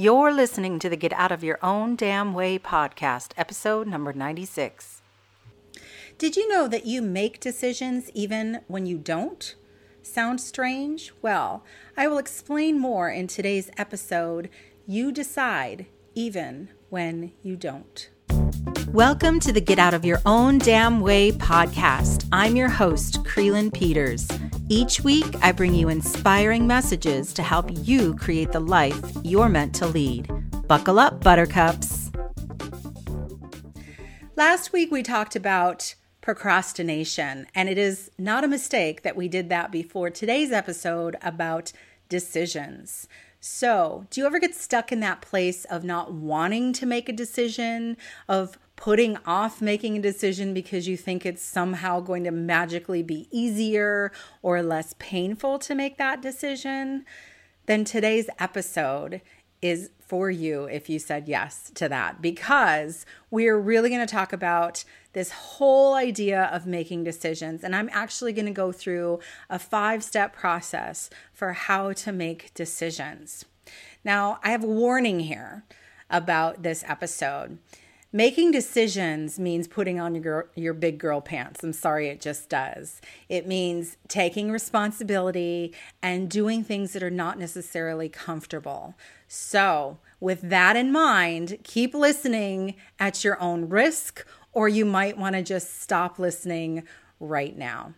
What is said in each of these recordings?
You're listening to the Get Out of Your Own Damn Way podcast, episode number 96. Did you know that you make decisions even when you don't? Sound strange? Well, I will explain more in today's episode. You decide even when you don't. Welcome to the Get Out of Your Own Damn Way podcast. I'm your host, Krylyn Peters. Each week, I bring you inspiring messages to help you create the life you're meant to lead. Buckle up, buttercups. Last week, we talked about procrastination, and it is not a mistake that we did that before today's episode about decisions. So, do you ever get stuck in that place of not wanting to make a decision, of putting off making a decision because you think it's somehow going to magically be easier or less painful to make that decision, then today's episode is for you if you said yes to that because we're really going to talk about this whole idea of making decisions. And I'm actually going to go through a five step process for how to make decisions. Now, I have a warning here about this episode. Making decisions means putting on your your big girl pants. I'm sorry, it just does. It means taking responsibility and doing things that are not necessarily comfortable. So, with that in mind, keep listening at your own risk, or you might want to just stop listening right now.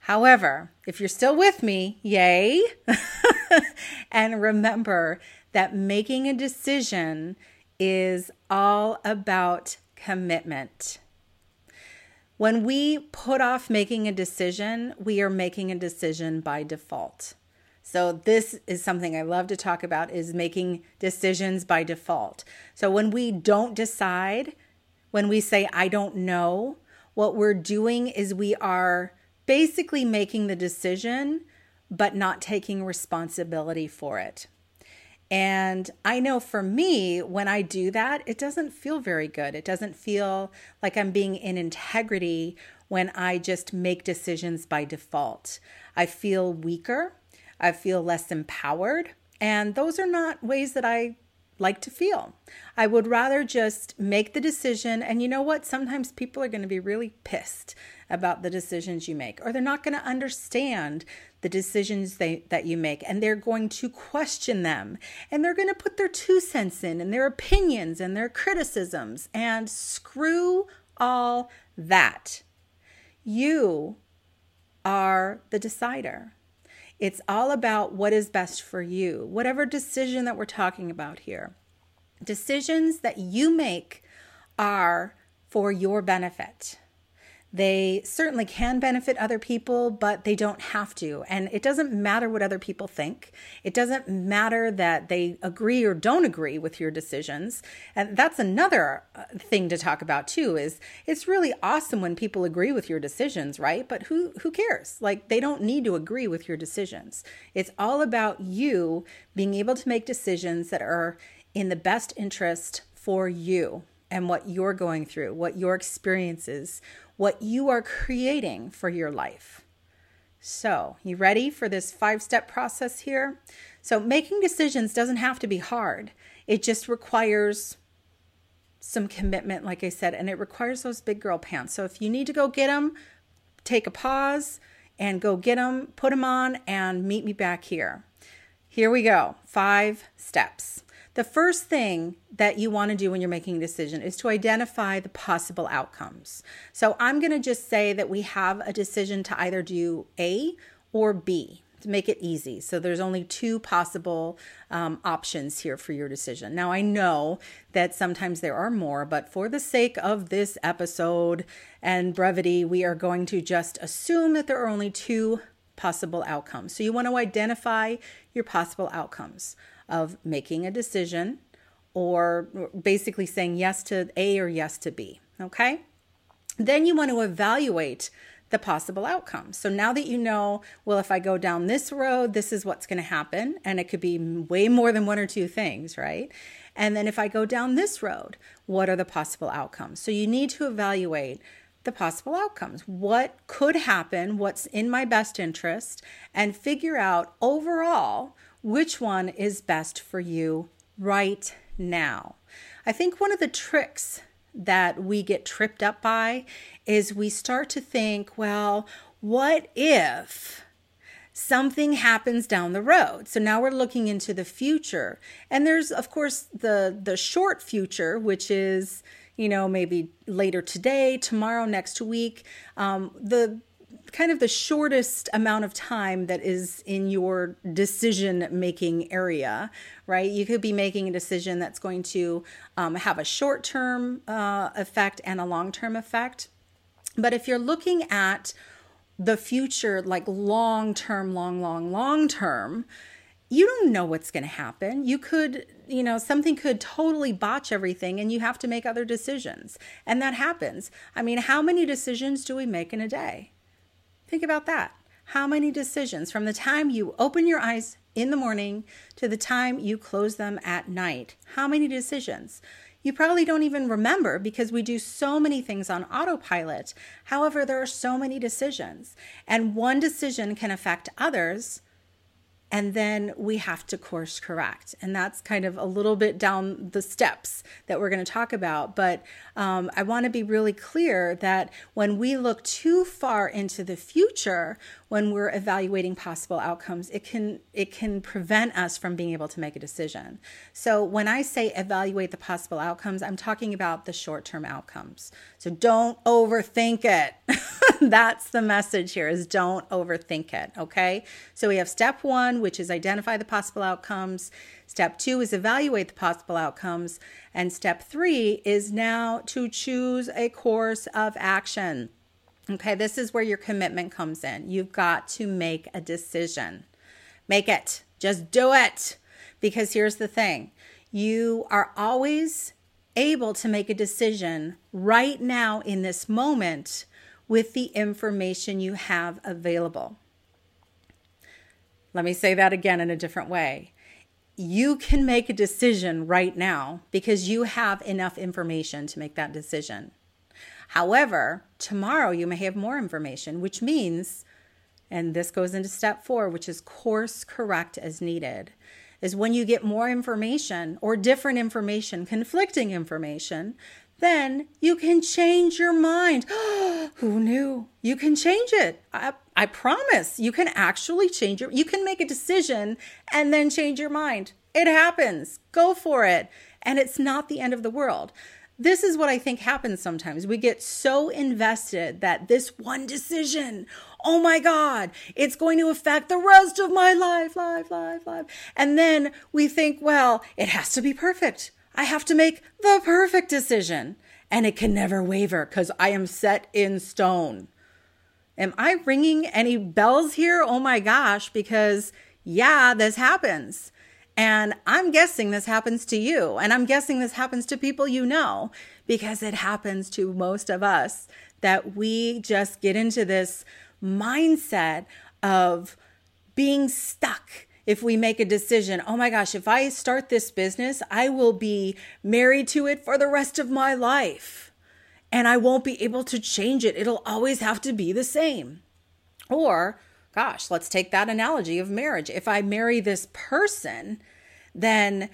However, if you're still with me, yay! and remember that making a decision is all about commitment. When we put off making a decision, we are making a decision by default. So this is something I love to talk about is making decisions by default. So when we don't decide, when we say I don't know, what we're doing is we are basically making the decision but not taking responsibility for it. And I know for me, when I do that, it doesn't feel very good. It doesn't feel like I'm being in integrity when I just make decisions by default. I feel weaker. I feel less empowered. And those are not ways that I like to feel. I would rather just make the decision. And you know what? Sometimes people are going to be really pissed about the decisions you make, or they're not going to understand the decisions they, that you make, and they're going to question them, and they're going to put their two cents in, and their opinions, and their criticisms, and screw all that. You are the decider. It's all about what is best for you, whatever decision that we're talking about here. Decisions that you make are for your benefit. They certainly can benefit other people, but they don't have to. And it doesn't matter what other people think. It doesn't matter that they agree or don't agree with your decisions. And that's another uh, thing to talk about too is it's really awesome when people agree with your decisions, right? But who who cares? Like they don't need to agree with your decisions. It's all about you being able to make decisions that are in the best interest for you and what you're going through, what your experiences, what you are creating for your life. So, you ready for this five step process here? So, making decisions doesn't have to be hard, it just requires some commitment, like I said, and it requires those big girl pants. So, if you need to go get them, take a pause and go get them, put them on, and meet me back here. Here we go five steps. The first thing that you want to do when you're making a decision is to identify the possible outcomes. So I'm going to just say that we have a decision to either do A or B to make it easy. So there's only two possible um, options here for your decision. Now, I know that sometimes there are more, but for the sake of this episode and brevity, we are going to just assume that there are only two possible outcomes. So you want to identify your possible outcomes of making a decision or basically saying yes to A or yes to B. Okay. Then you want to evaluate the possible outcomes. So now that you know, well, if I go down this road, this is what's going to happen. And it could be way more than one or two things, right? And then if I go down this road, what are the possible outcomes? So you need to evaluate the possible outcomes. What could happen? What's in my best interest? And figure out overall which one is best for you right now. I think one of the tricks that we get tripped up by is we start to think, well, what if something happens down the road? So now we're looking into the future. And there's of course the the short future, which is you know maybe later today, tomorrow, next week. Um, the kind of the shortest amount of time that is in your decision making area, right? You could be making a decision that's going to um, have a short term uh, effect and a long term effect. But if you're looking at the future, like long term, long, long, long term, you don't know what's going to happen. You could, you know, something could totally botch everything and you have to make other decisions. And that happens. I mean, how many decisions do we make in a day? Think about that. How many decisions from the time you open your eyes in the morning to the time you close them at night? How many decisions? You probably don't even remember because we do so many things on autopilot. However, there are so many decisions, and one decision can affect others and then we have to course correct. And that's kind of a little bit down the steps that we're going to talk about. But um, i want to be really clear that when we look too far into the future when we're evaluating possible outcomes it can it can prevent us from being able to make a decision. So when i say evaluate the possible outcomes i'm talking about the short-term outcomes. So don't overthink it. That's the message here is don't overthink it okay? So we have step one which is identify the possible outcomes step two is evaluate the possible outcomes and step three is now to choose a course of action Okay, this is where your commitment comes in. You've got to make a decision. Make it. Just do it. Because here's the thing you are always able to make a decision right now in this moment with the information you have available. Let me say that again in a different way. You can make a decision right now because you have enough information to make that decision. However, tomorrow you may have more information, which means, and this goes into step four, which is course correct as needed, is when you get more information or different information, conflicting information, then you can change your mind. Oh, Who knew? You can change it. I, I promise you can actually change your, you can make a decision and then change your mind. It happens. Go for it. And it's not the end of the world this is what I think happens sometimes. We get so invested that this one decision, oh my God, it's going to affect the rest of my life, life, life, life. And then we think, well, it has to be perfect. I have to make the perfect decision and it can never waver because I am set in stone. Am I ringing any bells here? Oh my gosh, because yeah, this happens. And I'm guessing this happens to you. And I'm guessing this happens to people you know because it happens to most of us that we just get into this mindset of being stuck if we make a decision, oh my gosh, if I start this business, I will be married to it for the rest of my life. And I won't be able to change it. It'll always have to be the same. Or gosh, let's take that analogy of marriage. If I marry this person, then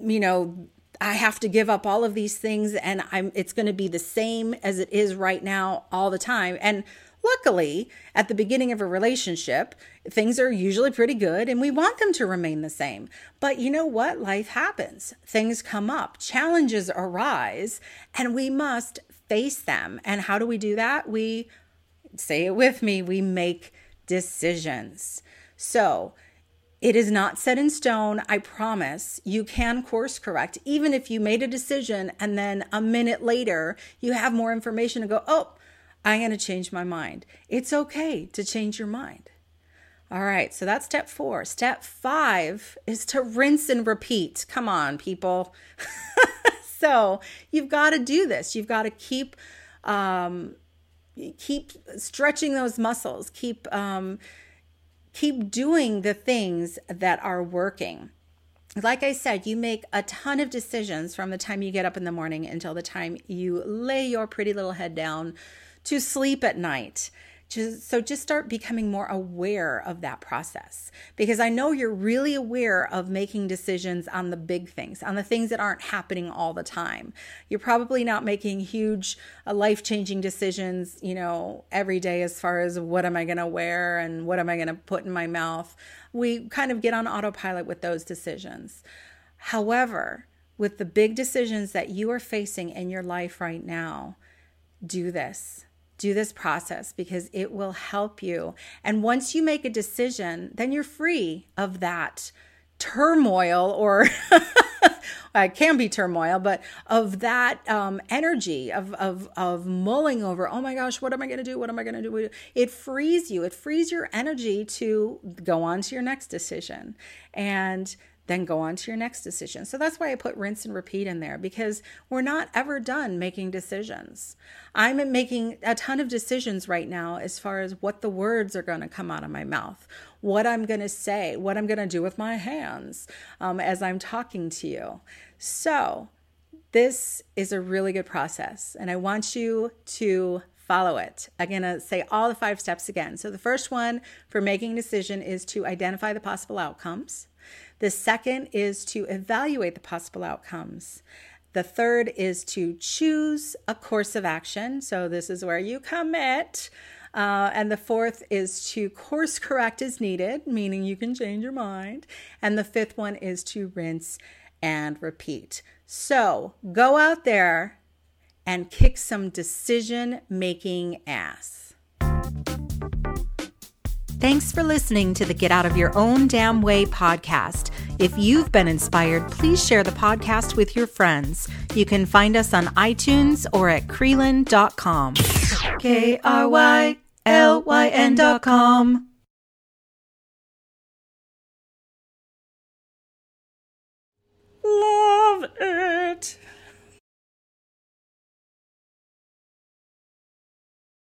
you know I have to give up all of these things and I'm it's going to be the same as it is right now all the time. And luckily, at the beginning of a relationship, things are usually pretty good and we want them to remain the same. But you know what? Life happens. Things come up, challenges arise, and we must face them. And how do we do that? We say it with me, we make decisions. So, it is not set in stone. I promise you can course correct. Even if you made a decision and then a minute later you have more information to go, oh, I'm going to change my mind. It's okay to change your mind. All right, so that's step four. Step five is to rinse and repeat. Come on, people. so you've got to do this. You've got to keep um, keep stretching those muscles. Keep um, keep doing the things that are working. Like I said, you make a ton of decisions from the time you get up in the morning until the time you lay your pretty little head down to sleep at night. So just start becoming more aware of that process because I know you're really aware of making decisions on the big things, on the things that aren't happening all the time. You're probably not making huge, uh, life changing decisions, you know, every day as far as what am I going to wear and what am I going to put in my mouth. We kind of get on autopilot with those decisions. However, with the big decisions that you are facing in your life right now, do this do this process because it will help you. And once you make a decision, then you're free of that turmoil or it can be turmoil, but of that um, energy of, of, of mulling over, oh my gosh, what am I going to do? What am I going to do? It frees you. It frees your energy to go on to your next decision. And then go on to your next decision. So that's why I put rinse and repeat in there because we're not ever done making decisions. I'm making a ton of decisions right now as far as what the words are going to come out of my mouth, what I'm going to say, what I'm going to do with my hands um, as I'm talking to you. So this is a really good process, and I want you to follow it. I'm going to say all the five steps again. So, the first one for making a decision is to identify the possible outcomes. The second is to evaluate the possible outcomes. The third is to choose a course of action. So, this is where you commit. Uh, and the fourth is to course correct as needed, meaning you can change your mind. And the fifth one is to rinse and repeat. So, go out there and kick some decision making ass. Thanks for listening to the Get Out of Your Own Damn Way podcast. If you've been inspired, please share the podcast with your friends. You can find us on iTunes or at Krylyn.com. K R Y L Y N.com. Yeah.